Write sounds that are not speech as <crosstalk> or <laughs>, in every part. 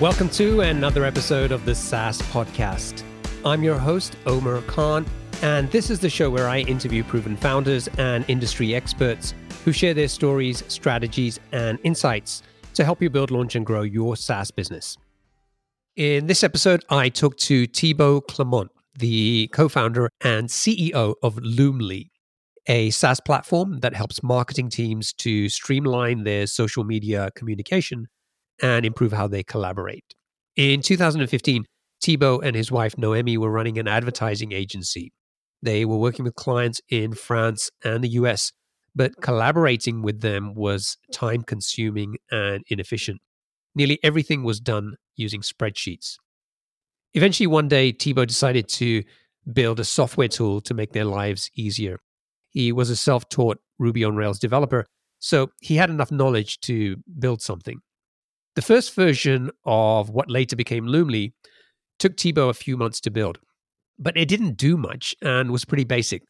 Welcome to another episode of the SaaS Podcast. I'm your host, Omar Khan, and this is the show where I interview proven founders and industry experts who share their stories, strategies, and insights to help you build, launch, and grow your SaaS business. In this episode, I talk to Thibaud Clement, the co founder and CEO of Loomly, a SaaS platform that helps marketing teams to streamline their social media communication and improve how they collaborate. In 2015, Thibaud and his wife Noemi were running an advertising agency. They were working with clients in France and the US, but collaborating with them was time consuming and inefficient. Nearly everything was done using spreadsheets. Eventually, one day, Thibaud decided to build a software tool to make their lives easier. He was a self taught Ruby on Rails developer, so he had enough knowledge to build something. The first version of what later became Loomly took Thibaud a few months to build, but it didn't do much and was pretty basic.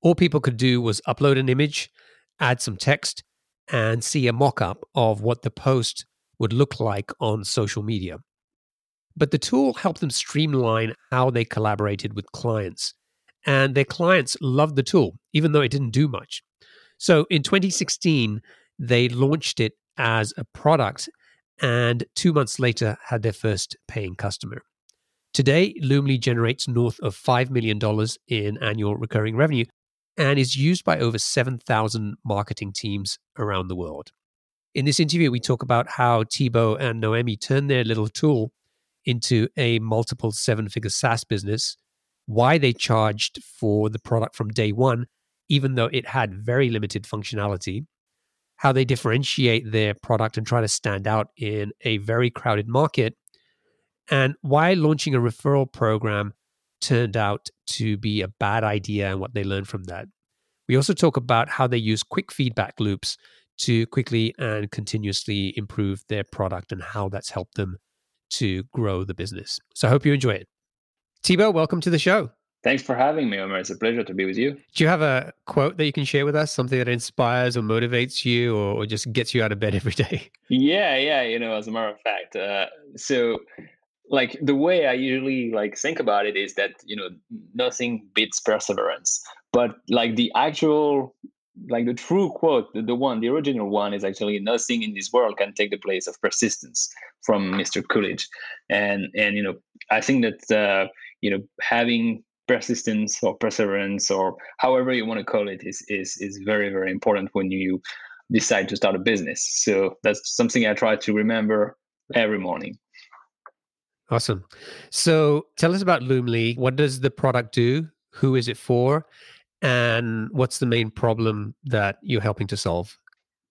All people could do was upload an image, add some text, and see a mock up of what the post would look like on social media. But the tool helped them streamline how they collaborated with clients. And their clients loved the tool, even though it didn't do much. So in 2016, they launched it as a product and two months later had their first paying customer. Today, Loomly generates north of $5 million in annual recurring revenue and is used by over 7,000 marketing teams around the world. In this interview, we talk about how Thibaud and Noemi turned their little tool into a multiple seven figure SaaS business, why they charged for the product from day one, even though it had very limited functionality, how they differentiate their product and try to stand out in a very crowded market, and why launching a referral program turned out to be a bad idea and what they learned from that. We also talk about how they use quick feedback loops to quickly and continuously improve their product and how that's helped them to grow the business. So I hope you enjoy it. Thibaud, welcome to the show. Thanks for having me, Omar. It's a pleasure to be with you. Do you have a quote that you can share with us? Something that inspires or motivates you or, or just gets you out of bed <laughs> every day? Yeah, yeah. You know, as a matter of fact, uh, so like the way I usually like think about it is that you know nothing beats perseverance, but like the actual like the true quote, the, the one, the original one is actually nothing in this world can take the place of persistence from Mr. Coolidge, and and you know I think that uh, you know having persistence or perseverance or however you want to call it is is is very very important when you decide to start a business. So that's something i try to remember every morning. Awesome. So tell us about loomly. What does the product do? Who is it for? And what's the main problem that you're helping to solve?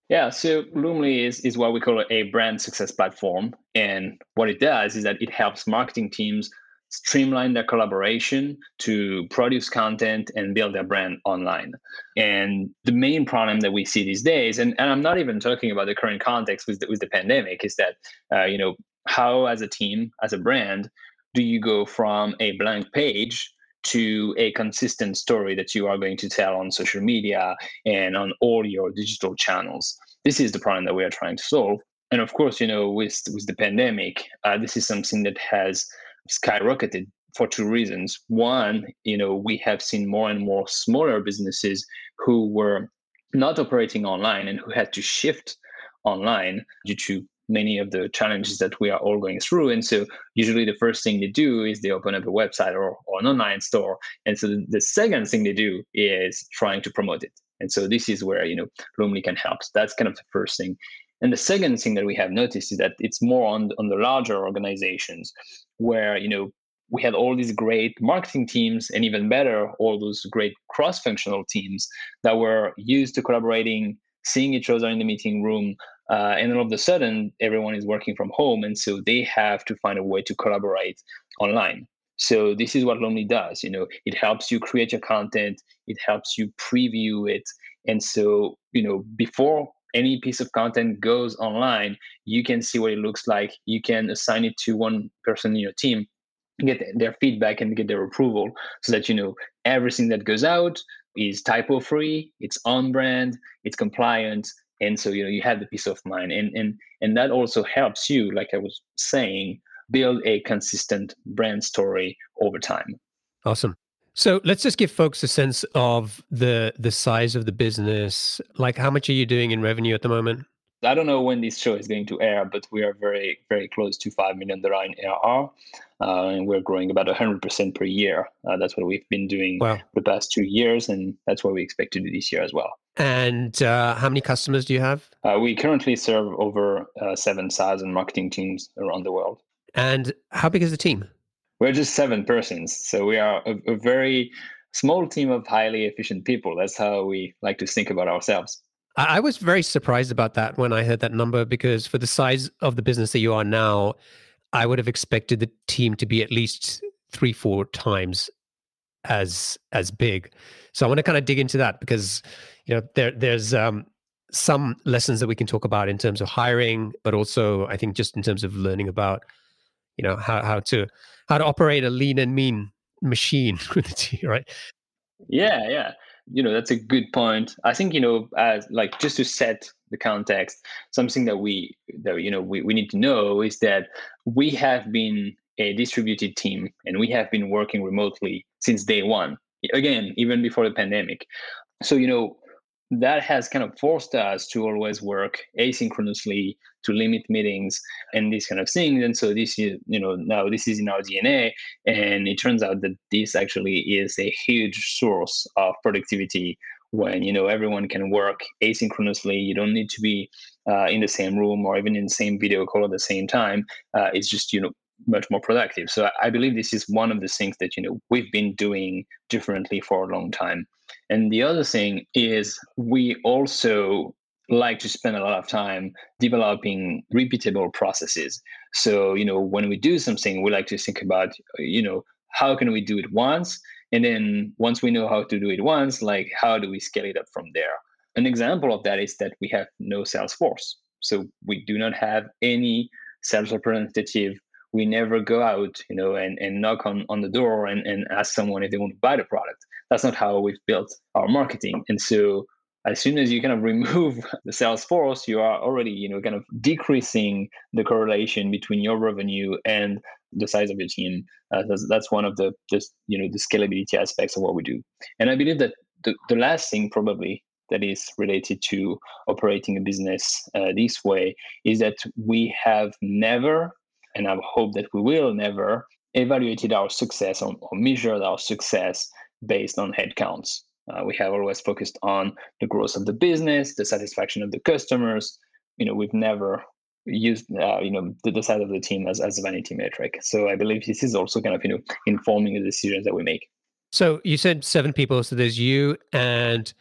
Yeah, so Loomly is, is what we call a brand success platform. And what it does is that it helps marketing teams streamline their collaboration to produce content and build their brand online. And the main problem that we see these days, and, and I'm not even talking about the current context with the, with the pandemic, is that, uh, you know, how as a team, as a brand, do you go from a blank page to a consistent story that you are going to tell on social media and on all your digital channels? This is the problem that we are trying to solve. And of course, you know, with with the pandemic, uh, this is something that has skyrocketed for two reasons. One, you know, we have seen more and more smaller businesses who were not operating online and who had to shift online due to many of the challenges that we are all going through. And so usually the first thing they do is they open up a website or, or an online store. And so the second thing they do is trying to promote it. And so this is where, you know, Loomly can help. That's kind of the first thing. And the second thing that we have noticed is that it's more on, on the larger organizations where, you know, we had all these great marketing teams and even better, all those great cross-functional teams that were used to collaborating, seeing each other in the meeting room. Uh, and all of a sudden, everyone is working from home. And so they have to find a way to collaborate online. So this is what Loomly does. You know, it helps you create your content. It helps you preview it. And so, you know, before any piece of content goes online, you can see what it looks like. You can assign it to one person in your team, get their feedback and get their approval so that you know everything that goes out is typo free, it's on brand, it's compliant, and so you know you have the peace of mind. And and and that also helps you like i was saying build a consistent brand story over time. Awesome so let's just give folks a sense of the the size of the business like how much are you doing in revenue at the moment I don't know when this show is going to air, but we are very, very close to $5 million in ARR. Uh, and we're growing about 100% per year. Uh, that's what we've been doing wow. the past two years. And that's what we expect to do this year as well. And uh, how many customers do you have? Uh, we currently serve over uh, 7,000 marketing teams around the world. And how big is the team? We're just seven persons. So we are a, a very small team of highly efficient people. That's how we like to think about ourselves. I was very surprised about that when I heard that number because for the size of the business that you are now, I would have expected the team to be at least three, four times as as big. So I want to kind of dig into that because you know there there's um, some lessons that we can talk about in terms of hiring, but also I think just in terms of learning about you know how how to how to operate a lean and mean machine <laughs> right? Yeah, yeah. You know that's a good point. I think you know as like just to set the context something that we that you know we, we need to know is that we have been a distributed team and we have been working remotely since day one again even before the pandemic. So you know that has kind of forced us to always work asynchronously to limit meetings and these kind of things and so this is you know now this is in our dna and it turns out that this actually is a huge source of productivity when you know everyone can work asynchronously. You don't need to be uh, in the same room or even in the same video call at the same time. Uh, it's just you know much more productive so i believe this is one of the things that you know we've been doing differently for a long time and the other thing is we also like to spend a lot of time developing repeatable processes. So, you know, when we do something, we like to think about, you know, how can we do it once? And then once we know how to do it once, like how do we scale it up from there? An example of that is that we have no sales force. So we do not have any sales representative. We never go out, you know, and, and knock on, on the door and, and ask someone if they want to buy the product that's not how we've built our marketing. And so as soon as you kind of remove <laughs> the sales force, you are already, you know, kind of decreasing the correlation between your revenue and the size of your team. Uh, that's, that's one of the just you know the scalability aspects of what we do. And I believe that the, the last thing probably that is related to operating a business uh, this way is that we have never, and I hope that we will never, evaluated our success or, or measured our success based on headcounts. Uh, we have always focused on the growth of the business, the satisfaction of the customers. You know, we've never used uh, you know the, the size of the team as, as a vanity metric. So I believe this is also kind of you know informing the decisions that we make. So you said seven people. So there's you and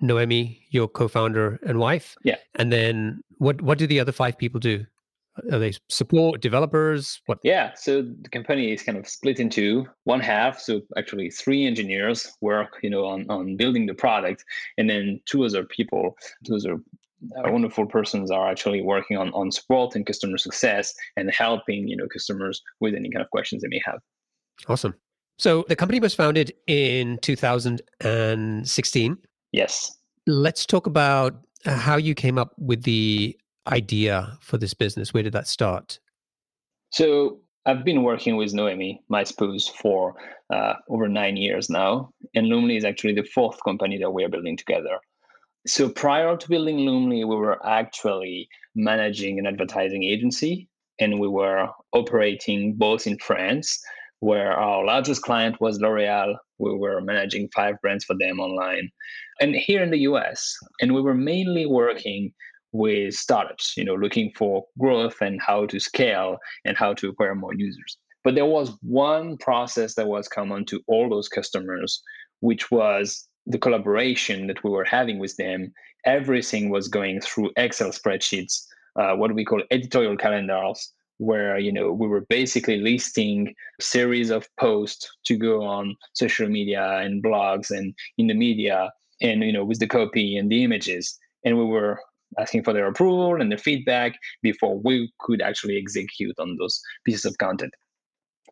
Noemi, your co-founder and wife. Yeah. And then what what do the other five people do? Are they support developers? What yeah so the company is kind of split into one half so actually three engineers work you know on, on building the product and then two other people two other uh, wonderful persons are actually working on, on support and customer success and helping you know customers with any kind of questions they may have. Awesome. So the company was founded in 2016 yes. Let's talk about how you came up with the idea for this business? Where did that start? So I've been working with Noemi, my spouse, for uh, over nine years now, and Loomly is actually the fourth company that we are building together. So prior to building Loomly, we were actually managing an advertising agency, and we were operating both in France, where our largest client was L'Oreal. We were managing five brands for them online, and here in the US, and we were mainly working with startups, you know, looking for growth and how to scale and how to acquire more users. But there was one process that was common to all those customers, which was the collaboration that we were having with them. Everything was going through Excel spreadsheets, uh, what we call editorial calendars, where you know we were basically listing a series of posts to go on social media and blogs and in the media, and you know with the copy and the images, and we were asking for their approval and their feedback before we could actually execute on those pieces of content.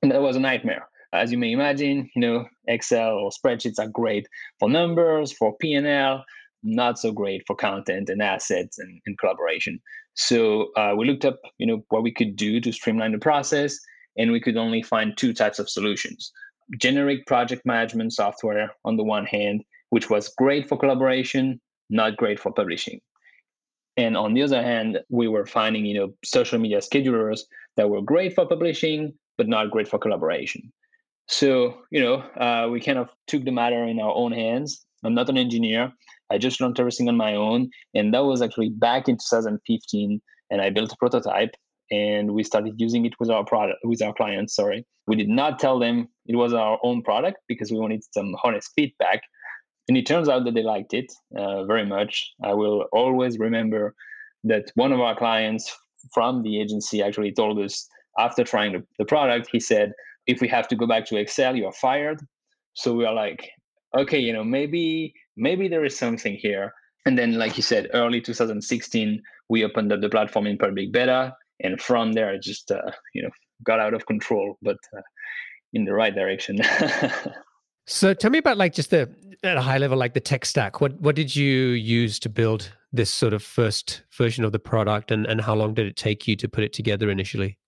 And that was a nightmare. As you may imagine, you know, Excel or spreadsheets are great for numbers, for P&L, not so great for content and assets and, and collaboration. So uh, we looked up, you know, what we could do to streamline the process, and we could only find two types of solutions: generic project management software on the one hand, which was great for collaboration, not great for publishing. And on the other hand, we were finding, you know, social media schedulers that were great for publishing, but not great for collaboration. So, you know, uh, we kind of took the matter in our own hands. I'm not an engineer. I just learned everything on my own. And that was actually back in 2015. And I built a prototype and we started using it with our product with our clients. Sorry. We did not tell them it was our own product because we wanted some honest feedback. And it turns out that they liked it uh, very much. I will always remember that one of our clients from the agency actually told us after trying the, product, he said, if we have to go back to Excel, you are fired. So we are like, okay, you know, maybe maybe there is something here. And then, like you said, early 2016, we opened up the platform in public beta, and from there, it just uh, you know got out of control, but uh, in the right direction. <laughs> so, tell me about like just the at a high level, like the tech stack. What what did you use to build this sort of first version of the product, and and how long did it take you to put it together initially?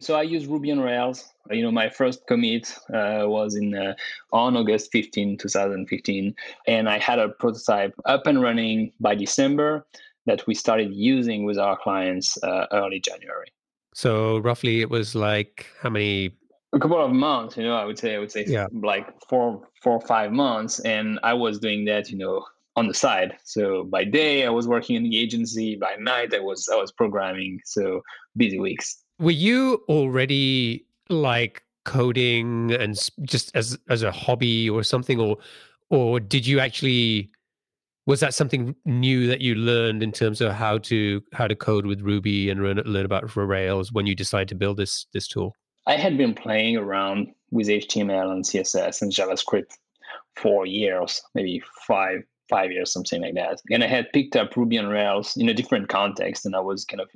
So I use Ruby on Rails. You know, my first commit uh, was in uh, on August 15, 2015, and I had a prototype up and running by December that we started using with our clients uh, early January. So roughly, it was like how many? A couple of months. You know, I would say I would say yeah. like four, four or five months, and I was doing that. You know, on the side. So by day I was working in the agency. By night I was I was programming. So busy weeks. Were you already like coding and just as as a hobby or something, or or did you actually? Was that something new that you learned in terms of how to how to code with Ruby and learn, learn about Rails when you decided to build this this tool? I had been playing around with HTML and CSS and JavaScript for years, maybe five five years, something like that. And I had picked up Ruby on Rails in a different context, and I was kind of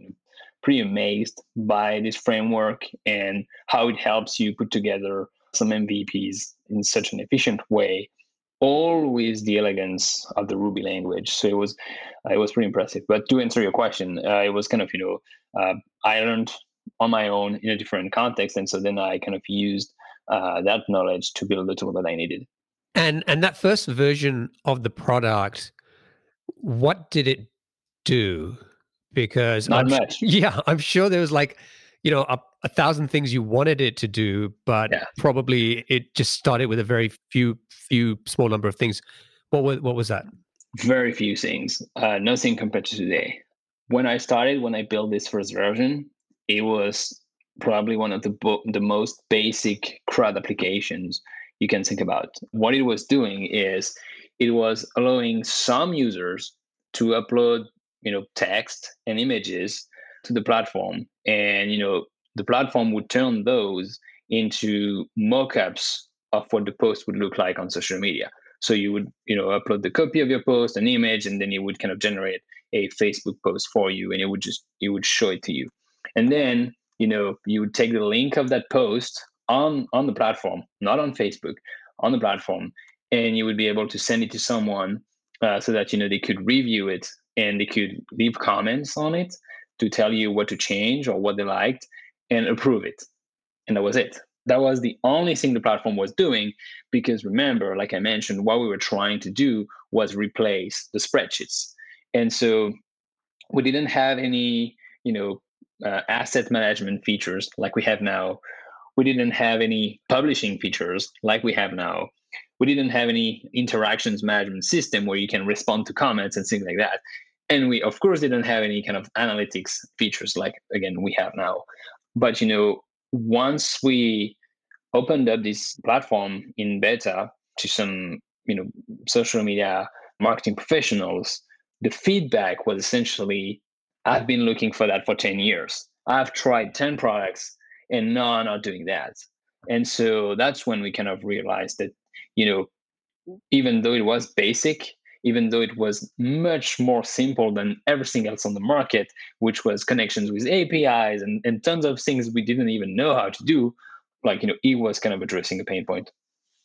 pretty amazed by this framework and how it helps you put together some MVPs in such an efficient way, all with the elegance of the Ruby language. So it was, it was pretty impressive. But to answer your question, uh, it was kind of you know uh, I learned on my own in a different context, and so then I kind of used uh, that knowledge to build the tool that I needed. And and that first version of the product, what did it do? because not I'm, much. <laughs> Yeah, I'm sure there was like, you know, a, a thousand things you wanted it to do, but yeah. probably it just started with a very few, few small number of things. What was what was that? Very few things. Uh, nothing compared to today. When I started, when I built this first version, it was probably one of the bo- the most basic CRUD applications you can think about. What it was doing is it was allowing some users to upload you know text and images to the platform. And you know the platform would turn those into mockups of what the post would look like on social media. So you would you know upload the copy of your post an image and then it would kind of generate a facebook post for you and it would just it would show it to you and then you know you would take the link of that post on on the platform not on facebook on the platform and you would be able to send it to someone uh, so that you know they could review it and they could leave comments on it to tell you what to change or what they liked and approve it. And that was it. That was the only thing the platform was doing because remember, like I mentioned, what we were trying to do was replace the spreadsheets. And so we didn't have any, you know, uh, asset management features like we have now. We didn't have any publishing features like we have now we didn't have any interactions management system where you can respond to comments and things like that. And we, of course, didn't have any kind of analytics features like, again, we have now. But, you know, once we opened up this platform in beta to some, you know, social media marketing professionals, the feedback was essentially, I've been looking for that for 10 years. I've tried 10 products and none are doing that. And so that's when we kind of realized that you know, even though it was basic, even though it was much more simple than everything else on the market, which was connections with APIs and, and tons of things we didn't even know how to do, like, you know, it was kind of addressing a pain point.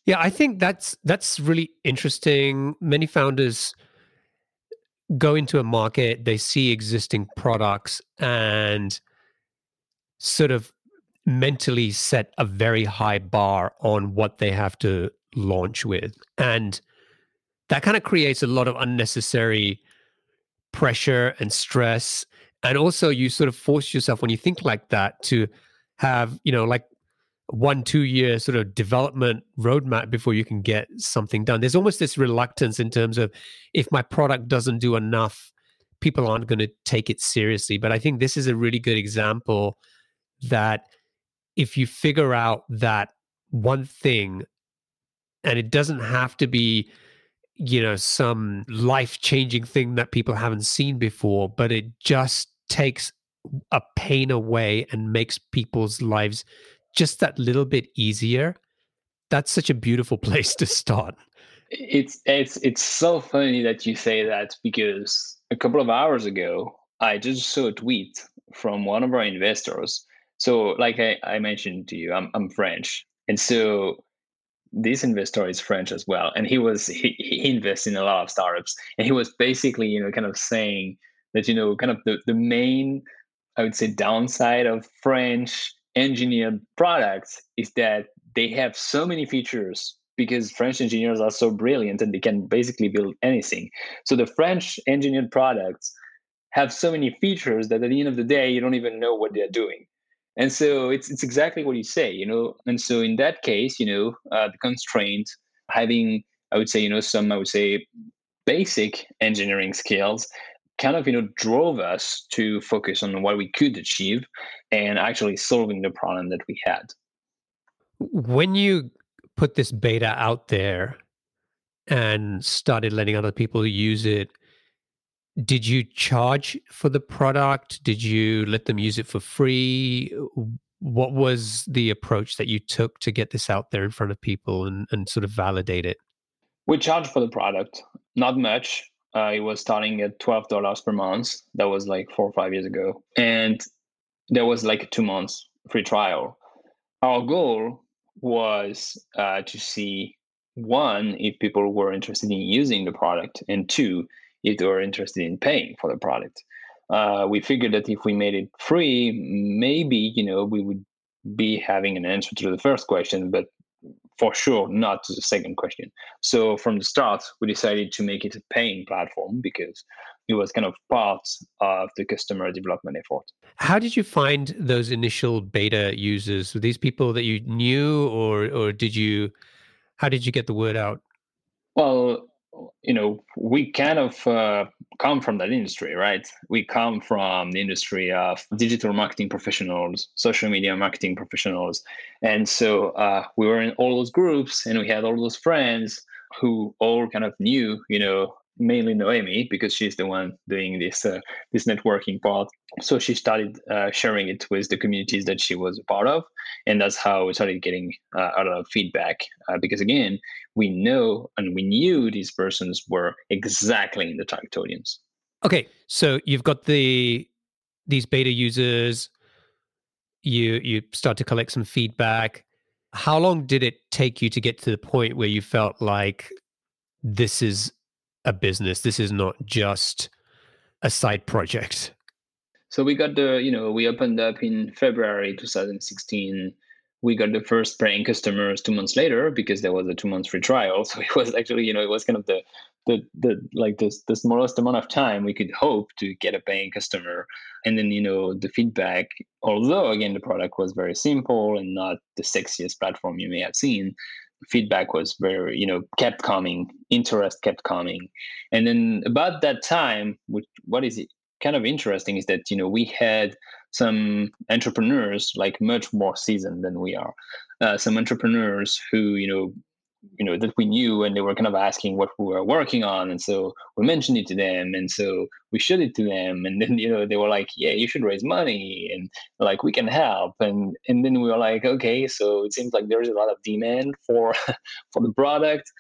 Yeah, I think that's that's really interesting. Many founders go into a market, they see existing products and sort of mentally set a very high bar on what they have to launch with. And that kind of creates a lot of unnecessary pressure and stress. And also, you sort of force yourself when you think like that to have, you know, like one, two year sort of development roadmap before you can get something done. There's almost this reluctance in terms of if my product doesn't do enough, people aren't going to take it seriously. But I think this is a really good example that if you figure out that one thing, and it doesn't have to be, you know, some life changing thing that people haven't seen before, but it just takes a pain away and makes people's lives just that little bit easier, that's such a beautiful <laughs> place to start. It's it's it's so funny that you say that because a couple of hours ago I just saw a tweet from one of our investors. So like I, I mentioned to you, I'm I'm French. And so this investor is French as well. And he was he, he invests in a lot of startups. And he was basically, you know, kind of saying that, you know, kind of the, the main I would say downside of French engineered products is that they have so many features because French engineers are so brilliant and they can basically build anything. So the French engineered products have so many features that at the end of the day you don't even know what they're doing. And so it's it's exactly what you say, you know. And so in that case, you know, uh, the constraint having I would say you know some I would say basic engineering skills kind of you know drove us to focus on what we could achieve and actually solving the problem that we had. When you put this beta out there and started letting other people use it did you charge for the product? Did you let them use it for free? What was the approach that you took to get this out there in front of people and, and sort of validate it? We charge for the product not much uh, it was starting at twelve dollars per month. That was like four or five years ago, and there was like a two months free trial. Our goal was uh, to see one if people were interested in using the product, and two if they were interested in paying for the product. Uh, we figured that if we made it free, maybe you know we would be having an answer to the first question, but for sure not to the second question. So from the start, we decided to make it a paying platform because it was kind of part of the customer development effort. How did you find those initial beta users? Were these people that you knew, or or did you? How did you get the word out? Well, you know, we kind of uh, come from that industry, right? We come from the industry of digital marketing professionals, social media marketing professionals. And so uh, we were in all those groups and we had all those friends who all kind of knew, you know, mainly Noemi because she's the one doing this uh, this networking part. So she started uh, sharing it with the communities that she was a part of, and that's how we started getting uh, a lot of feedback. Uh, because again, we know and we knew these persons were exactly in the target audience. Okay, so you've got the these beta users. You you start to collect some feedback. How long did it take you to get to the point where you felt like this is a business. This is not just a side project. So we got the, you know, we opened up in February 2016. We got the first paying customers two months later because there was a two month free trial. <laughs> So it was actually, you know, it was kind of the the the like the, the smallest amount of time we could hope to get a paying customer. And then, you know, the feedback, although again the product was very simple and not the sexiest platform you may have seen, feedback was very you know kept coming interest kept coming. And then about that time which what is it kind of interesting is that you know we had some entrepreneurs like much more seasoned than we are. Uh, some entrepreneurs who you know you know that we knew and they were kind of asking what we were working on. And so we mentioned it to them and so we showed it to them. And then <laughs> you know they were like yeah you should raise money and like we can help. And and then we were like okay. So it seems like there's a lot of demand for <laughs> for the product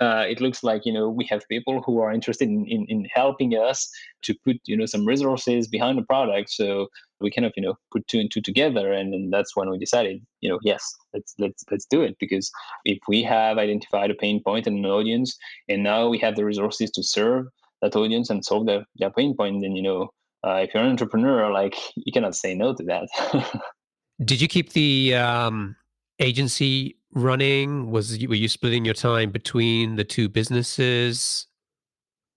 uh, it looks like you know we have people who are interested in, in, in helping us to put you know some resources behind the product so we kind of you know put two and two together and then that's when we decided you know yes let's let's let's do it because if we have identified a pain point in an audience and now we have the resources to serve that audience and solve their, their pain point, then you know, uh, if you're an entrepreneur, like you cannot say no to that. <laughs> Did you keep the um, agency running? Was were you splitting your time between the two businesses?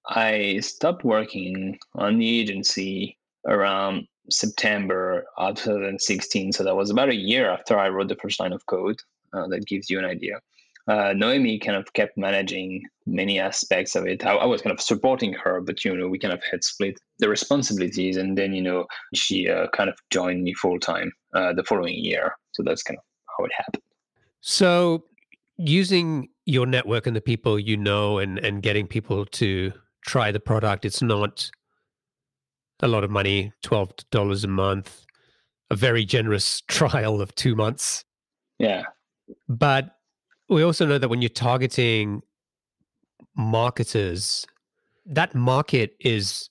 I stopped working on the agency around September of 2016. So that was about a year after I wrote the first line of code. Uh, that gives you an idea. Uh, Noemi kind of kept managing many aspects of it. I, I, was kind of supporting her, but you know, we kind of had split the responsibilities, and then you know, she uh, kind of joined me full time uh, the following year. So that's kind of how it happened. So, using your network and the people you know, and and getting people to try the product, it's not a lot of money, twelve dollars a month, a very generous <laughs> trial of two months. Yeah, but we also know that when you're targeting marketers, that market is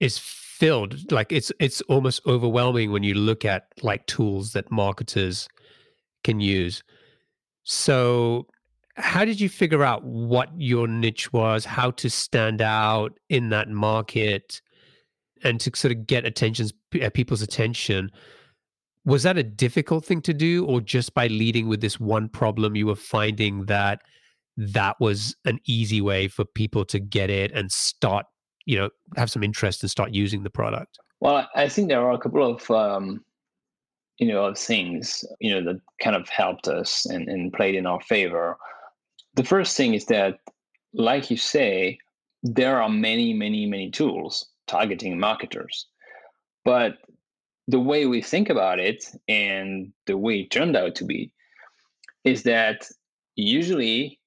is filled like it's it's almost overwhelming when you look at like tools that marketers can use. So how did you figure out what your niche was, how to stand out in that market and to sort of get attention uh, people's attention? was that a difficult thing to do or just by leading with this one problem you were finding that that was an easy way for people to get it and start you know have some interest and start using the product well i think there are a couple of um, you know of things you know that kind of helped us and, and played in our favor. The first thing is that like you say there are many many many tools targeting marketers. But the way we think about it and the way it turned out to be is that usually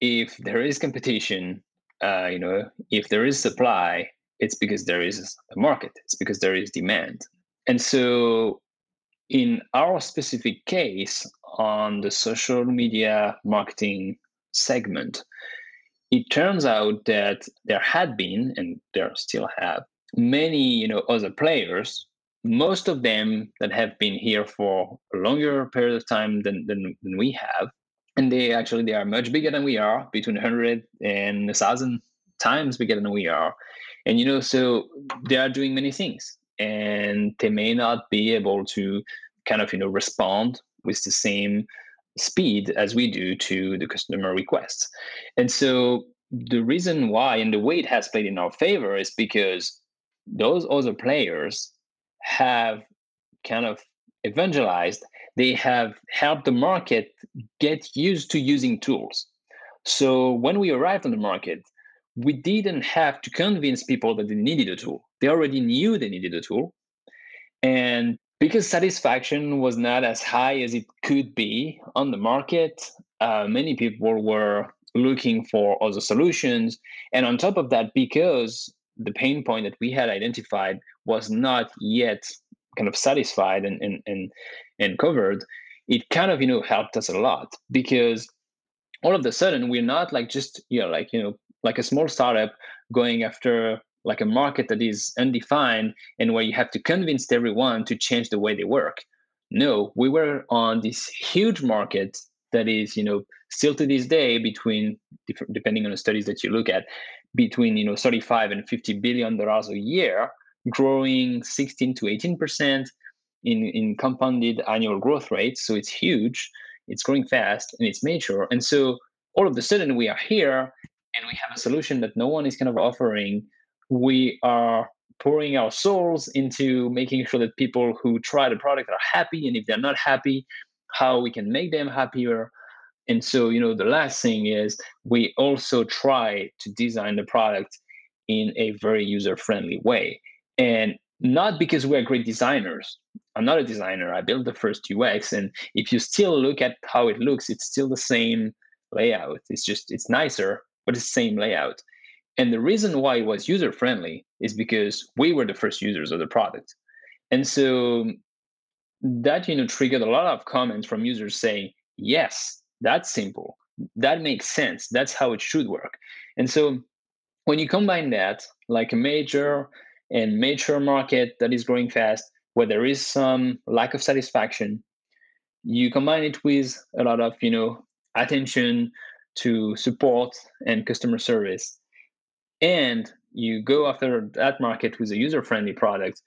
if there is competition uh, you know if there is supply it's because there is a market. It's because there is demand. And so in our specific case on the social media marketing segment it turns out that there had been and there still have many you know other players most of them that have been here for a longer period of time than, than, than we have. And they actually they are much bigger than we are between 100 and a 1000 times bigger than we are. And you know so they are doing many things and they may not be able to kind of you know respond with the same speed as we do to the customer requests and so the reason why and the way it has played in our favor is because those other players have kind of evangelized, they have helped the market get used to using tools. So when we arrived on the market, we didn't have to convince people that they needed a tool. They already knew they needed a tool. And because satisfaction was not as high as it could be on the market, uh, many people were looking for other solutions. And on top of that, because the pain point that we had identified was not yet kind of satisfied and and and, and covered it kind of you know helped us a lot because all of a sudden we're not like just you know like you know like a small startup going after like a market that is undefined and where you have to convince everyone to change the way they work. No we were on this huge market that is you know still to this day between depending on the studies that you look at between you know 35 and 50 billion dollars a year growing 16 to 18 percent in in compounded annual growth rates so it's huge it's growing fast and it's mature. And so all of a sudden we are here and we have a solution that no one is kind of offering we are pouring our souls into making sure that people who try the product are happy and if they're not happy how we can make them happier and so, you know, the last thing is we also try to design the product in a very user friendly way. And not because we're great designers. I'm not a designer. I built the first UX. And if you still look at how it looks, it's still the same layout. It's just, it's nicer, but it's the same layout. And the reason why it was user friendly is because we were the first users of the product. And so that, you know, triggered a lot of comments from users saying, yes, that's simple. That makes sense. That's how it should work. And so when you combine that, like a major and mature market that is growing fast, where there is some lack of satisfaction, you combine it with a lot of, you know, attention to support and customer service. And you go after that market with a user friendly product,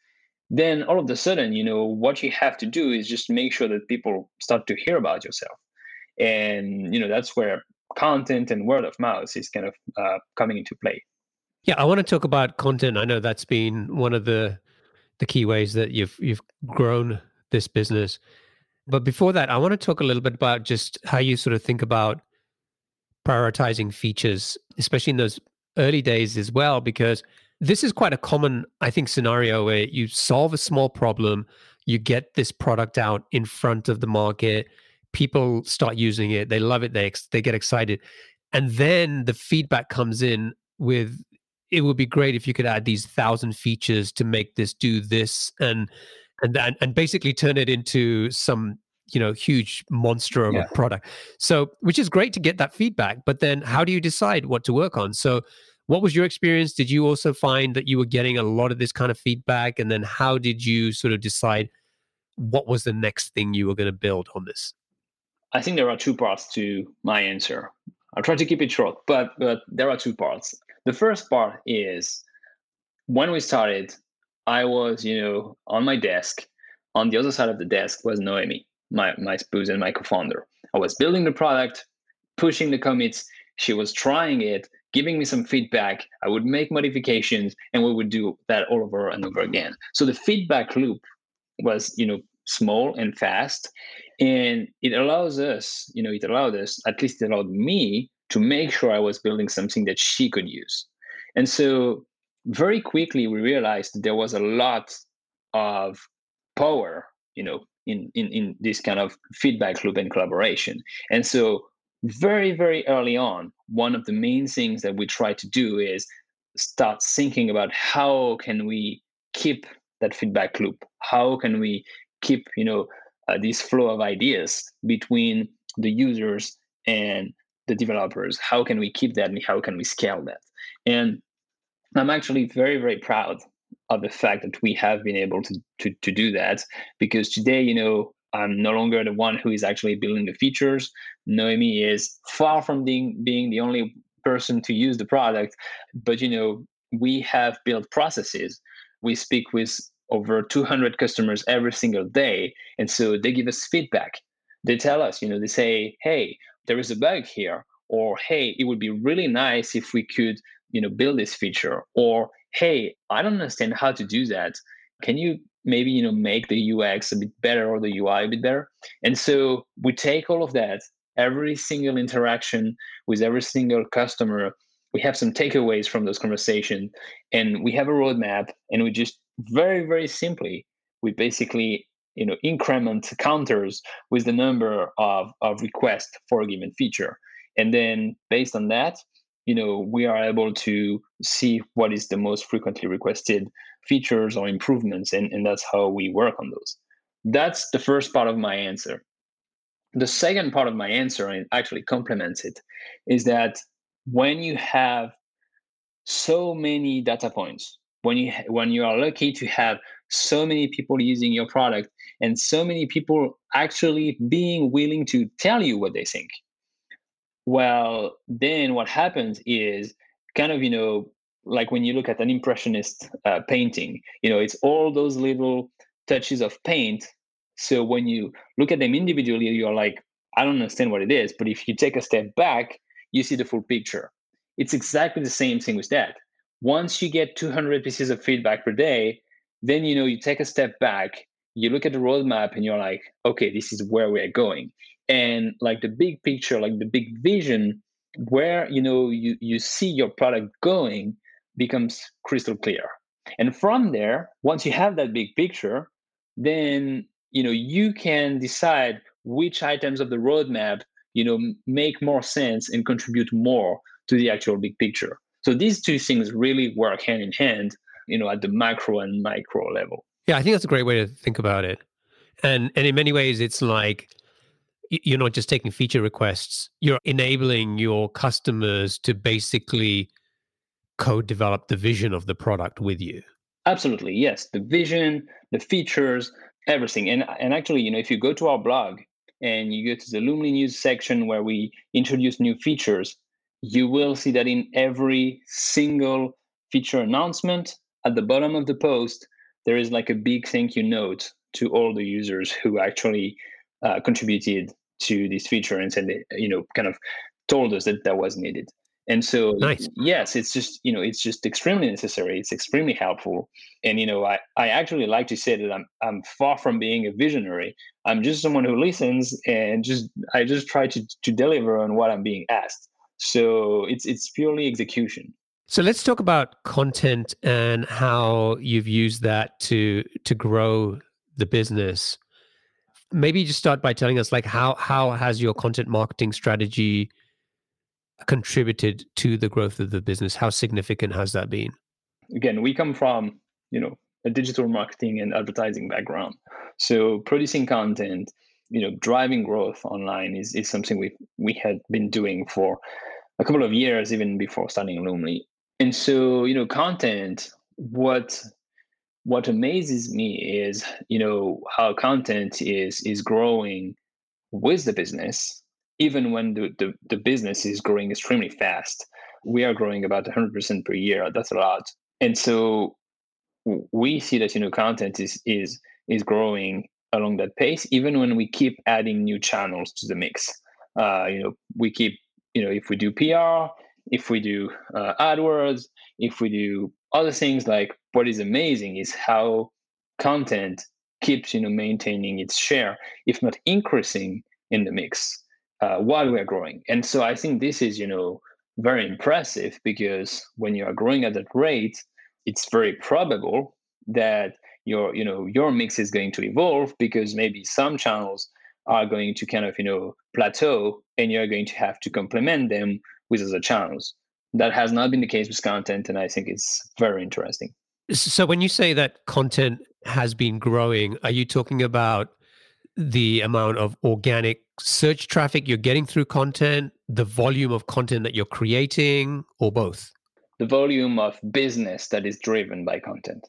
then all of a sudden, you know, what you have to do is just make sure that people start to hear about yourself. And, you know, that's where content and word of mouth is kind of uh, coming into play. Yeah, I want to talk about content. I know that's been one of the the key ways that you've you've grown this business. But before that, I want to talk a little bit about just how you sort of think about prioritizing features, especially in those early days as well, because this is quite a common, I think, scenario where you solve a small problem, you get this product out in front of the market, people start using it, they love it, they they get excited, and then the feedback comes in with it would be great if you could add these thousand features to make this do this and and and, and basically turn it into some you know huge monster of yeah. a product so which is great to get that feedback but then how do you decide what to work on so what was your experience did you also find that you were getting a lot of this kind of feedback and then how did you sort of decide what was the next thing you were going to build on this i think there are two parts to my answer i'll try to keep it short but but there are two parts the first part is when we started, I was, you know, on my desk. On the other side of the desk was Noemi, my my spouse and my co-founder. I was building the product, pushing the commits. She was trying it, giving me some feedback. I would make modifications, and we would do that all over and over again. So the feedback loop was, you know, small and fast, and it allows us, you know, it allowed us, at least it allowed me to make sure I was building something that she could use. And so very quickly we realized there was a lot of power, you know, in, in, in this kind of feedback loop and collaboration. And so very, very early on, one of the main things that we try to do is start thinking about how can we keep that feedback loop? How can we keep, you know, uh, this flow of ideas between the users and the developers how can we keep that and how can we scale that and i'm actually very very proud of the fact that we have been able to, to, to do that because today you know i'm no longer the one who is actually building the features. Noemi is far from being being the only person to use the product but you know we have built processes. We speak with over 200 customers every single day and so they give us feedback. They tell us you know they say hey there is a bug here or hey it would be really nice if we could you know build this feature or hey i don't understand how to do that. Can you maybe you know make the ux a bit better or the ui a bit better. And so we take all of that every single interaction with every single customer we have some takeaways from those conversations and we have a roadmap and we just very very simply we basically you know increment counters with the number of, of requests for a given feature. And then based on that you know we are able to see what is the most frequently requested features or improvements and, and that's how we work on those. That's the first part of my answer. The second part of my answer and actually complements it is that when you have so many data points when you when you are lucky to have so many people using your product and so many people actually being willing to tell you what they think well then what happens is kind of you know like when you look at an impressionist uh, painting you know it's all those little touches of paint. So when you look at them individually you're like i don't understand what it is but if you take a step back you see the full picture. It's exactly the same thing with that. Once you get 200 pieces of feedback per day then you know you take a step back you look at the roadmap and you're like okay this is where we're going and like the big picture like the big vision where you know you you see your product going becomes crystal clear. And from there once you have that big picture then you know you can decide which items of the roadmap you know make more sense and contribute more to the actual big picture. So these two things really work hand in hand you know at the macro and micro level. Yeah i think that's a great way to think about it. And and in many ways it's like you're not just taking feature requests, you're enabling your customers to basically co develop the vision of the product with you. Absolutely. Yes. The vision, the features, everything. And, and actually, you know, if you go to our blog and you go to the Loomly News section where we introduce new features, you will see that in every single feature announcement at the bottom of the post, there is like a big thank you note to all the users who actually uh, contributed to this feature and said, you know, kind of told us that that was needed. And so, nice. yes, it's just you know it's just extremely necessary. It's extremely helpful, and you know I, I actually like to say that I'm I'm far from being a visionary. I'm just someone who listens and just I just try to to deliver on what I'm being asked. So it's it's purely execution. So let's talk about content and how you've used that to to grow the business. Maybe just start by telling us like how how has your content marketing strategy contributed to the growth of the business? How significant has that been? Again, we come from, you know, a digital marketing and advertising background. So producing content, you know, driving growth online is, is something we we had been doing for a couple of years, even before starting Loomly. And so, you know, content, what what amazes me is, you know, how content is is growing with the business even when the, the, the business is growing extremely fast. We are growing about 100% per year. That's a lot. And so we see that you know content is is is growing along that pace even when we keep adding new channels to the mix uh, you know we keep you know if we do pr if we do uh, adwords if we do other things like what is amazing is how content keeps you know maintaining its share if not increasing in the mix uh, while we are growing. And so I think this is, you know, very impressive because when you are growing at that rate, it's very probable that your, you know, your mix is going to evolve because maybe some channels are going to kind of, you know, plateau and you're going to have to complement them with other channels. That has not been the case with content, and I think it's very interesting. So when you say that content has been growing, are you talking about the amount of organic search traffic you're getting through content, the volume of content that you're creating, or both? The volume of business that is driven by content.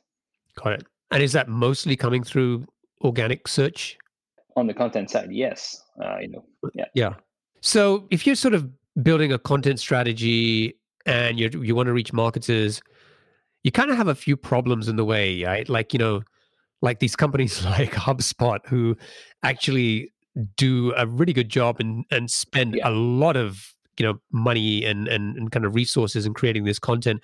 Got it. And is that mostly coming through organic search? On the content side, yes. Uh, you know, yeah. Yeah. So if you're sort of building a content strategy and you you want to reach marketers, you kind of have a few problems in the way, right? Like you know, like these companies <laughs> like HubSpot who actually do a really good job and and spend yeah. a lot of you know money and, and and kind of resources in creating this content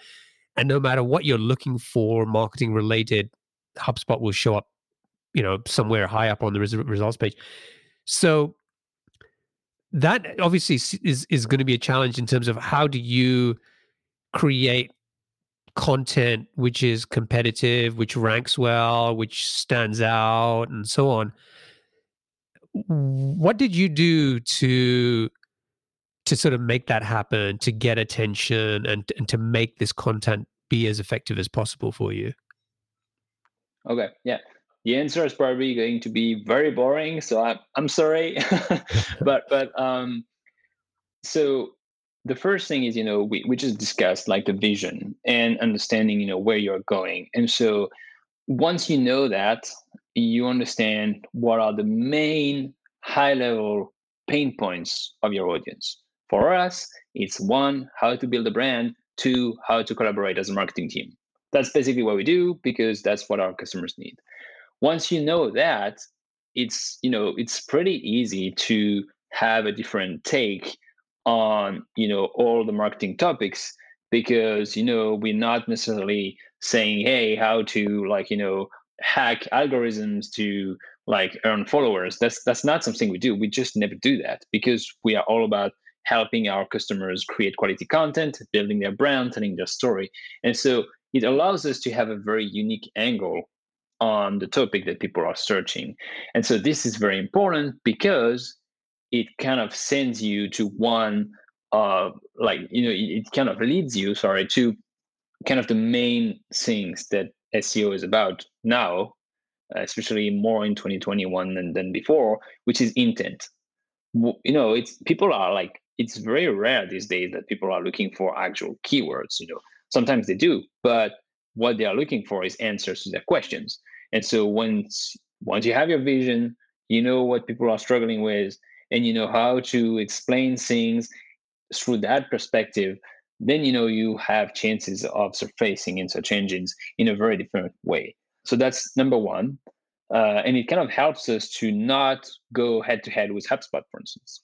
and no matter what you're looking for marketing related hubspot will show up you know somewhere high up on the results page so that obviously is is going to be a challenge in terms of how do you create content which is competitive which ranks well which stands out and so on. What did you do to to sort of make that happen to get attention and, and to make this content be as effective as possible for you? Okay yeah the answer is probably going to be very boring so i'm, I'm sorry <laughs> but but um so the first thing is you know we, we just discussed like the vision and understanding you know where you're going and so once you know that you understand what are the main high level pain points of your audience. For us, it's one, how to build a brand, two, how to collaborate as a marketing team. That's basically what we do because that's what our customers need. Once you know that, it's you know it's pretty easy to have a different take on you know all the marketing topics because you know we're not necessarily saying hey how to like you know hack algorithms to like earn followers. That's that's not something we do. We just never do that because we are all about helping our customers create quality content, building their brand, telling their story. And so it allows us to have a very unique angle on the topic that people are searching. And so this is very important because it kind of sends you to one uh like you know it, it kind of leads you sorry to kind of the main things that SEO is about now, especially more in 2021 than, than before, which is intent. You know, it's people are like it's very rare these days that people are looking for actual keywords. You know, sometimes they do, but what they are looking for is answers to their questions. And so once once you have your vision, you know what people are struggling with, and you know how to explain things through that perspective, then you know you have chances of surfacing in search engines in a very different way. So that's number one. Uh, and it kind of helps us to not go head to head with HubSpot, for instance.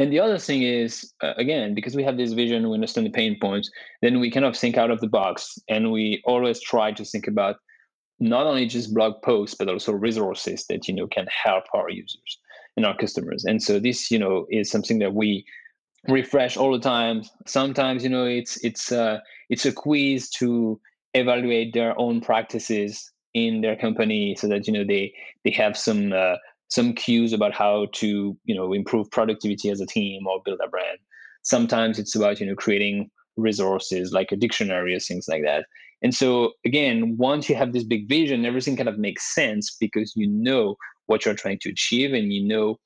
And the other thing is, uh, again, because we have this vision, we understand the pain points, then we kind of think out of the box and we always try to think about not only just blog posts, but also resources that, you know, can help our users and our customers. And so this, you know, is something that we refresh all the time. Sometimes, you know, it's, it's, uh, it's a quiz to evaluate their own practices in their company so that you know they they have some uh, some cues about how to you know improve productivity as a team or build a brand. Sometimes it's about you know creating resources like a dictionary or things like that. And so again once you have this big vision everything kind of makes sense because you know what you're trying to achieve and you know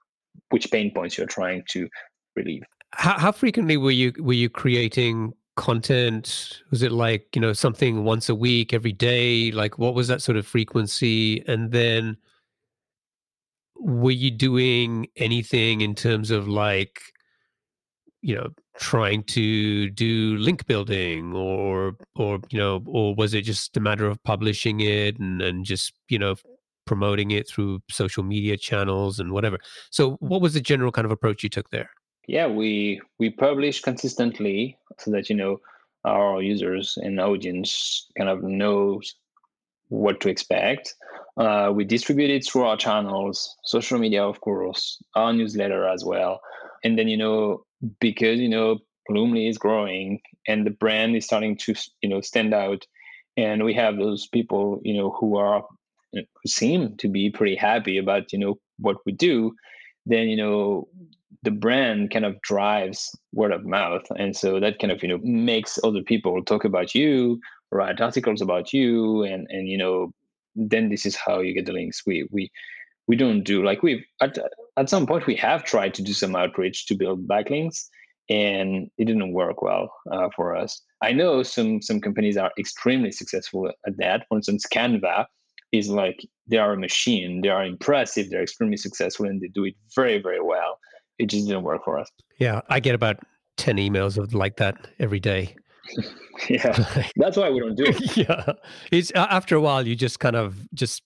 which pain points you're trying to relieve. How, how frequently were you were you creating content? Was it like you know something once a week every day? Like what was that sort of frequency? And then were you doing anything in terms of like you know trying to do link building or or you know or was it just a matter of publishing it and and just you know promoting it through social media channels and whatever so what was the general kind of approach you took there yeah, we we publish consistently so that you know our users and audience kind of knows what to expect. Uh, we distribute it through our channels, social media, of course, our newsletter as well. And then you know because you know Loomly is growing and the brand is starting to you know stand out, and we have those people you know who are who seem to be pretty happy about you know what we do. Then you know the brand kind of drives word of mouth and so that kind of you know makes other people talk about you write articles about you and and you know then this is how you get the links. We we we don't do like we've at, at some point we have tried to do some outreach to build backlinks and it didn't work well uh, for us. I know some some companies are extremely successful at that. For instance canva is like they are a machine. They are impressive. They're extremely successful and they do it very very well. It just didn't work for us. Yeah, I get about 10 emails of like that every day. <laughs> yeah, that's why we don't do it. <laughs> yeah, it's after a while you just kind of just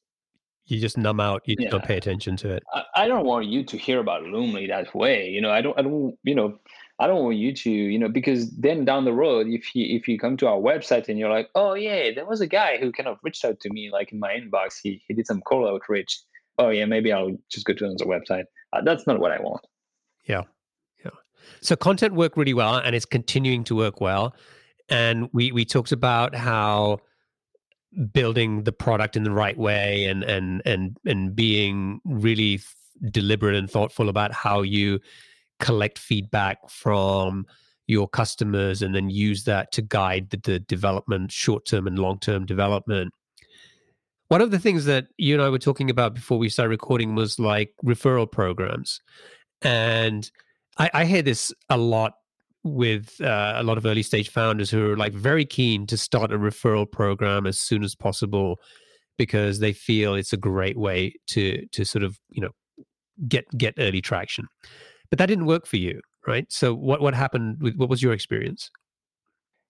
you just numb out. You yeah. don't pay attention to it. I, I, don't want you to hear about Loomly that way. You know, I don't. I don't. You know, I don't want you to. You know, because then down the road, if you if you come to our website and you're like, oh yeah, there was a guy who kind of reached out to me like in my inbox. He he did some call outreach. Oh yeah, maybe I'll just go to another website. Uh, that's not what I want. Yeah. Yeah. So content worked really well and it's continuing to work well. And we we talked about how building the product in the right way and and and and being really deliberate and thoughtful about how you collect feedback from your customers and then use that to guide the, the development short-term and long-term development one of the things that you and I were talking about before we started recording was like referral programs. And I, I hear this a lot with uh, a lot of early stage founders who are like very keen to start a referral program as soon as possible because they feel it's a great way to to sort of you know get get early traction. But that didn't work for you right? So what what happened with what was your experience?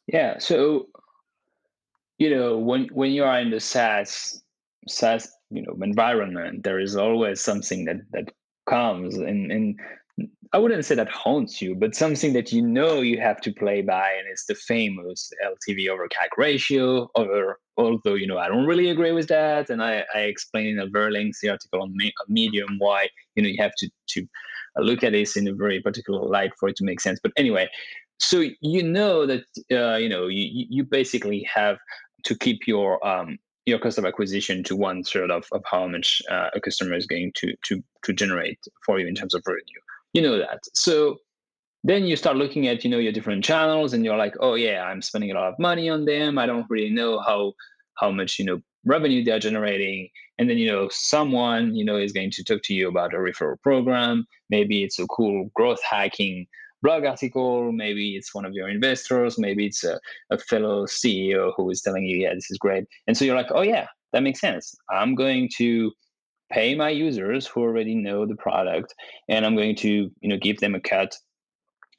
Yeah so you know when when you are in the SaaS SaaS you know environment there is always something that that comes and and I wouldn't say that haunts you, but something that you know you have to play by, and it's the famous LTV over CAC ratio. Or although you know I don't really agree with that, and I, I explain in a very lengthy article on Medium why you know you have to to look at this in a very particular light for it to make sense. But anyway, so you know that uh, you know you you basically have to keep your um, your cost of acquisition to one third of, of how much uh, a customer is going to to to generate for you in terms of revenue. You know that. So then you start looking at you know your different channels and you're like, oh yeah, I'm spending a lot of money on them. I don't really know how how much you know revenue they're generating. And then you know someone you know is going to talk to you about a referral program. Maybe it's a cool growth hacking blog article. Maybe it's one of your investors. Maybe it's a, a fellow CEO who is telling you, yeah, this is great. And so you're like, oh, yeah, that makes sense. I'm going to pay my users who already know the product and i'm going to you know give them a cut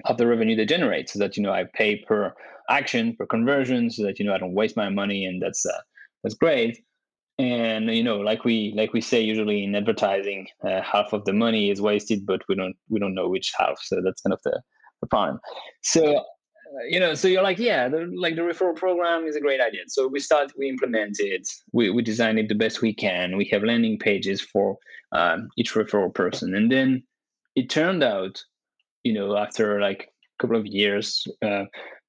of the revenue they generate so that you know i pay per action per conversion so that you know i don't waste my money and that's uh, that's great. And you know like we like we say usually in advertising uh, half of the money is wasted but we don't we don't know which half so that's kind of the, the problem so you know so you're like yeah the, like the referral program is a great idea so we start we implement it we, we design it the best we can we have landing pages for um, each referral person and then it turned out you know after like a couple of years uh,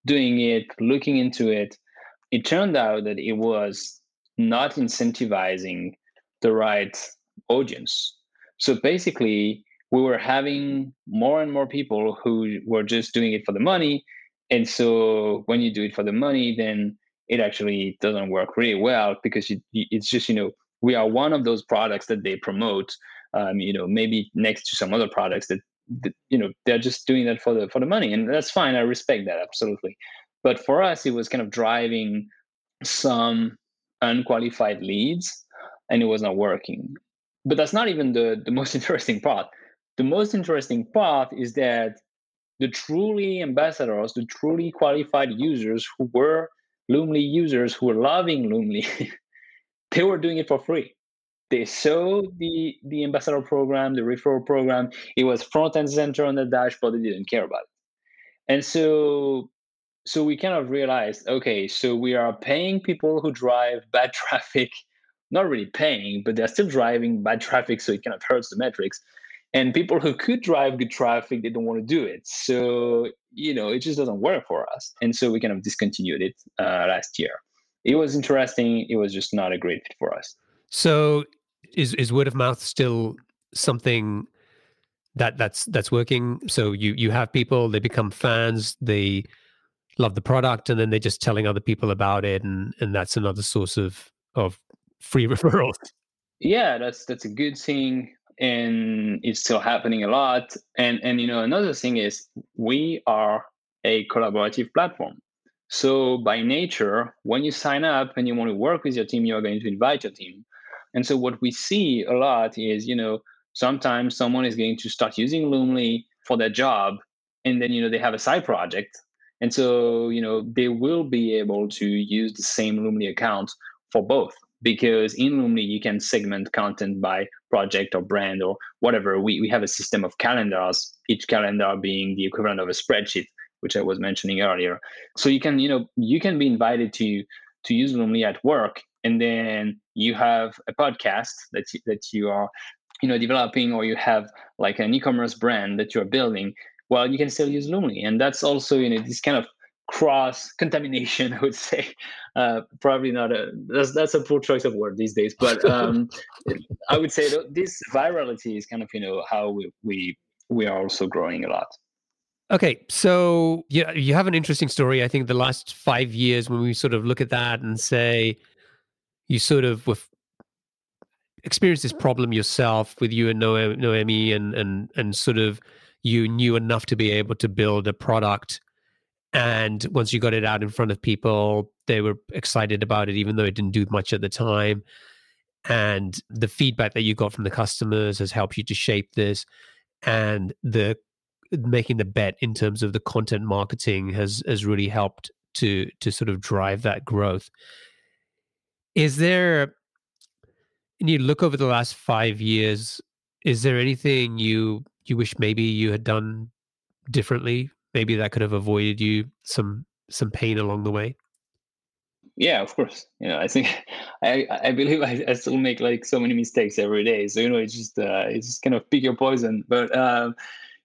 doing it looking into it it turned out that it was not incentivizing the right audience. So basically, we were having more and more people who were just doing it for the money. And so when you do it for the money, then it actually doesn't work really well because it, it's just, you know, we are one of those products that they promote, um, you know, maybe next to some other products that, that, you know, they're just doing that for the, for the money. And that's fine. I respect that. Absolutely. But for us, it was kind of driving some unqualified leads and it was not working. But that's not even the, the most <laughs> interesting part. The most interesting part is that the truly ambassadors, the truly qualified users who were Loomly users who were loving Loomly, <laughs> they were doing it for free. They saw the the ambassador program, the referral program. It was front and center on the dashboard. They didn't care about it. And so so we kind of realized okay so we are paying people who drive bad <laughs> traffic not really paying but they're still driving bad traffic so it kind of hurts the metrics and people who could drive good traffic they don't want to do it. So you know it just doesn't work for us and so we kind of discontinued it uh, last year. It was interesting it was just not a great fit for us. So is is word of mouth still something that that's that's working? So you you have people they become fans they love the product and then they're just telling other people about it and and that's another source of of free <laughs> referrals. Yeah that's that's a good thing and it's still happening a lot. And and you know another thing is we are a collaborative platform. So by nature when you sign up and you want to work with your team you're going to invite your team. And so what we see a lot is you know sometimes someone is going to start using loomly for their job and then you know they have a side project. And so, you know, they will be able to use the same Loomly account for both because in Loomly you can segment content by project or brand or whatever. We, we have a system of calendars, each calendar being the equivalent of a spreadsheet, which I was mentioning earlier. So you can, you know, you can be invited to to use Loomly at work, and then you have a podcast that you, that you are, you know, developing, or you have like an e-commerce brand that you're building well, you can still use Loomly. And that's also, you know, this kind of cross contamination, <laughs> I would say. Uh, probably not a that's that's a poor choice of word these days, but <laughs> um, I would say this virality is kind of you know how we we we are also growing a lot. Okay, so yeah, you have an interesting story. I think the last five years, when we sort of look at that and say, you sort of with experienced this problem yourself with you and Noemi and and and sort of you knew enough to be able to build a product and once you got it out in front of people they were excited about it even though it didn't do much at the time and the feedback that you got from the customers has helped you to shape this and the making the bet in terms of the content marketing has has really helped to to sort of drive that growth is there and you look over the last 5 years is there anything you you wish maybe you had done differently? Maybe that could have avoided you some some pain along the way. Yeah, of course. You know, I think <laughs> I I believe I, I still make like so many mistakes every day. So you know, it's just uh, it's just kind of pick your poison. But um,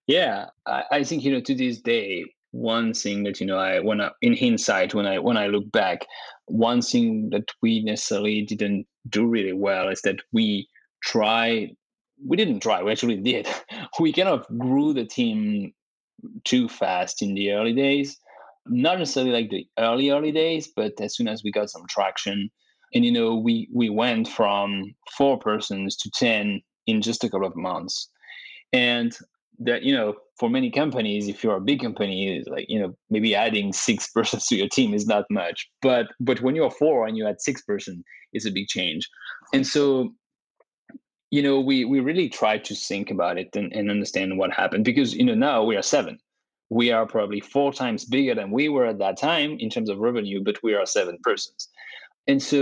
yeah, I, I think you know to this day, one thing that you know I when I, in hindsight when I when I look back, one thing that we necessarily didn't do really well is that we try we didn't try we actually did <laughs> we kind of grew the team too fast in the early days. Not necessarily like the early early days but as soon as we got some traction. And you know we we went from four persons to 10 in just a couple of months. And that you know for many companies if you're a big company like you know maybe adding six <laughs> persons to your team is not much. But but when you're four and you add six person it's a big change. And so you know, we we really try to think about it and, and understand what happened because you know now we are seven. we are probably four times bigger than we were at that time in terms of revenue, but we are seven persons. And so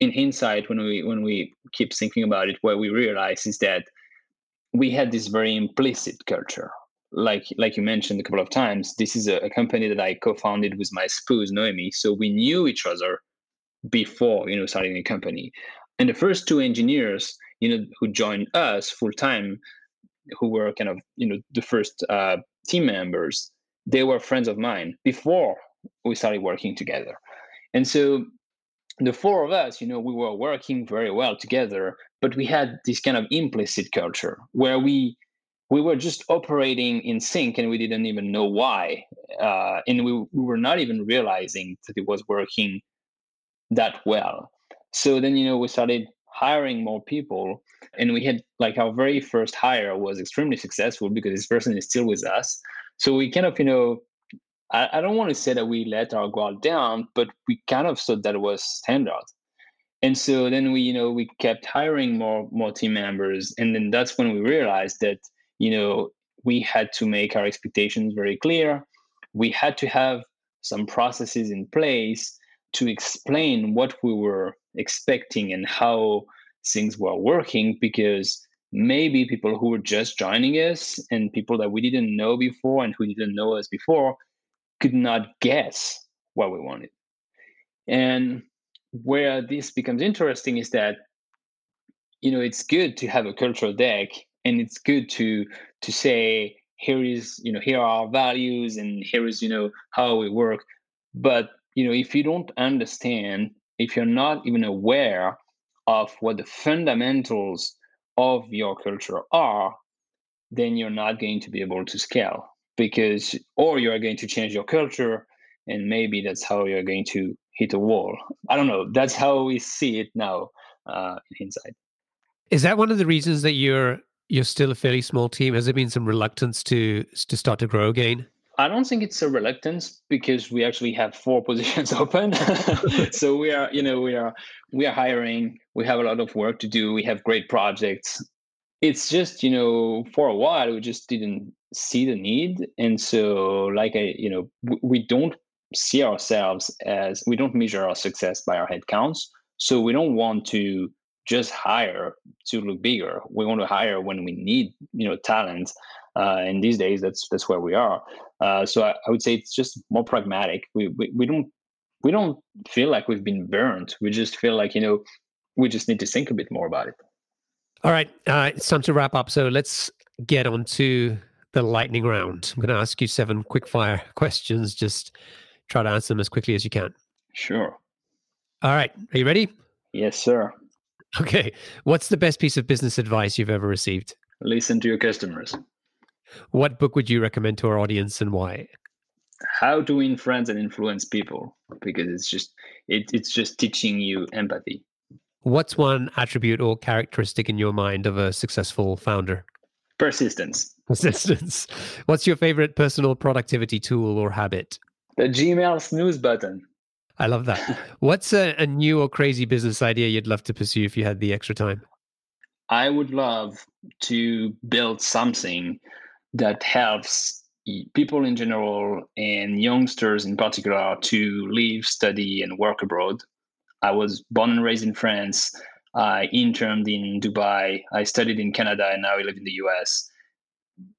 in hindsight, when we when we keep thinking about it, what we realize is that we had this very implicit culture. Like like you mentioned a couple of times, this is a, a company that I co-founded with my spouse Noemi. So we knew each other before you know starting the company. And the first two engineers, you know, who joined us full time, who were kind of you know the first uh, team members, they were friends of mine before we started working together. And so the four of us, you know, we were working very well together, but we had this kind of implicit culture where we we were just operating in sync and we didn't even know why. Uh, and we, we were not even realizing that it was working that well. So then, you know, we started hiring more people and we had like our very first hire was extremely successful because this person is still with us. So we kind of, you know, I, I don't want to say that we let our guard down, but we kind of thought that was standard. And so then we, you know, we kept hiring more more team members, and then that's when we realized that, you know, we had to make our expectations very clear. We had to have some processes in place to explain what we were expecting and how things were working because maybe people who were just joining us and people that we didn't know before and who didn't know us before could not guess what we wanted. And where this becomes interesting is that you know it's good to have a cultural deck and it's good to to say here is you know here are our values and here is you know how we work but you know if you don't understand if you're not even aware of what the fundamentals of your culture are then you're not going to be able to scale because or you're going to change your culture and maybe that's how you're going to hit a wall. I don't know. That's how we see it now uh, inside is that one of the reasons that you're you're still a fairly small team? Has there been some reluctance to to start to grow again I don't think it's a reluctance because we actually have four <laughs> positions open. <laughs> so we are, you know, we are we are hiring. We have a lot of work to do. We have great projects it's just you know for a while we just didn't see the need and so like i you know we don't see ourselves as we don't measure our success by our headcounts. so we don't want to just hire to look bigger we want to hire when we need you know talent uh, and these days that's that's where we are uh, so I, I, would say it's just more pragmatic we, we we don't we don't feel like we've been burned we just feel like you know we just need to think a bit more about it all right, uh, it's time to wrap up. So let's get on to the lightning round. I'm going to ask you seven quick fire <laughs> questions. Just try to answer them as quickly as you can. Sure. All right. Are you ready? Yes, sir. Okay. What's the best piece of business advice you've ever received? Listen to your customers. What book would you recommend to our audience and why? How to win friends and influence people because it's just it, it's just teaching you empathy. What's one attribute or characteristic in your mind of a successful founder? Persistence. Persistence. What's your favorite personal productivity tool or habit? The Gmail snooze button. I love that. <laughs> What's a, a new or crazy business idea you'd love to pursue if you had the extra time? I would love to build something that helps people in general and youngsters in particular to live, study, and work abroad I was born and raised in France. I interned in Dubai. I studied in Canada, and now I live in the US.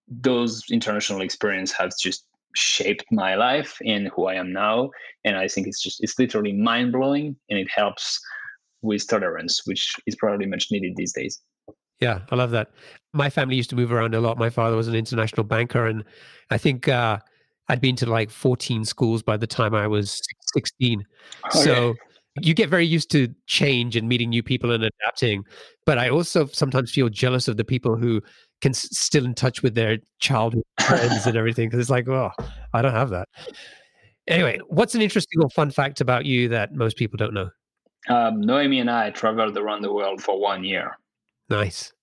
Those international experiences have just shaped my life and who I am now. And I think it's just it's literally mind blowing, and it helps with tolerance, which is probably much needed these days. Yeah, I love that. My family used to move around a lot. My father was an international banker, and I think uh, I'd been to like 14 schools by the time I was 16. Okay. So you get very used to change and meeting new people and adapting. But I also sometimes feel jealous of the people who can s- still in touch with their childhood <laughs> friends and everything because it's like, oh, I don't have that. Anyway, what's an interesting or fun fact about you that most people don't know? Um, Noemi and I traveled around the world for one year. Nice.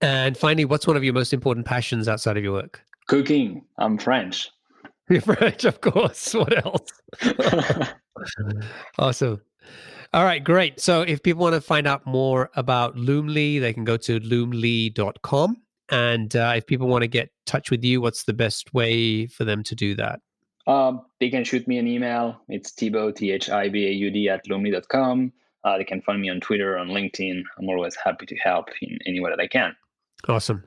And finally, what's one of your most important passions outside of your work? Cooking. I'm French. <laughs> You're French, of course. What else? <laughs> awesome. All right, great. So if people want to find out more about Loomly, they can go to loomly.com And uh, if people want to get touch with you, what's the best way for them to do that? Um, they can shoot me an email. It's Thibaud, T H I B A U D, at loomly.com. Uh, they can find me on Twitter, on LinkedIn. I'm always happy to help in any way that I can. Awesome.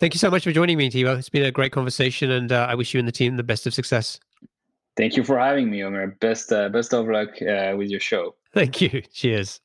Thank you so much for joining me, Thibaud. It's been a great conversation, and uh, I wish you and the team the best of success. Thank you for having me, Omer. Best uh, best of luck uh, with your show. <laughs> Thank you. Cheers.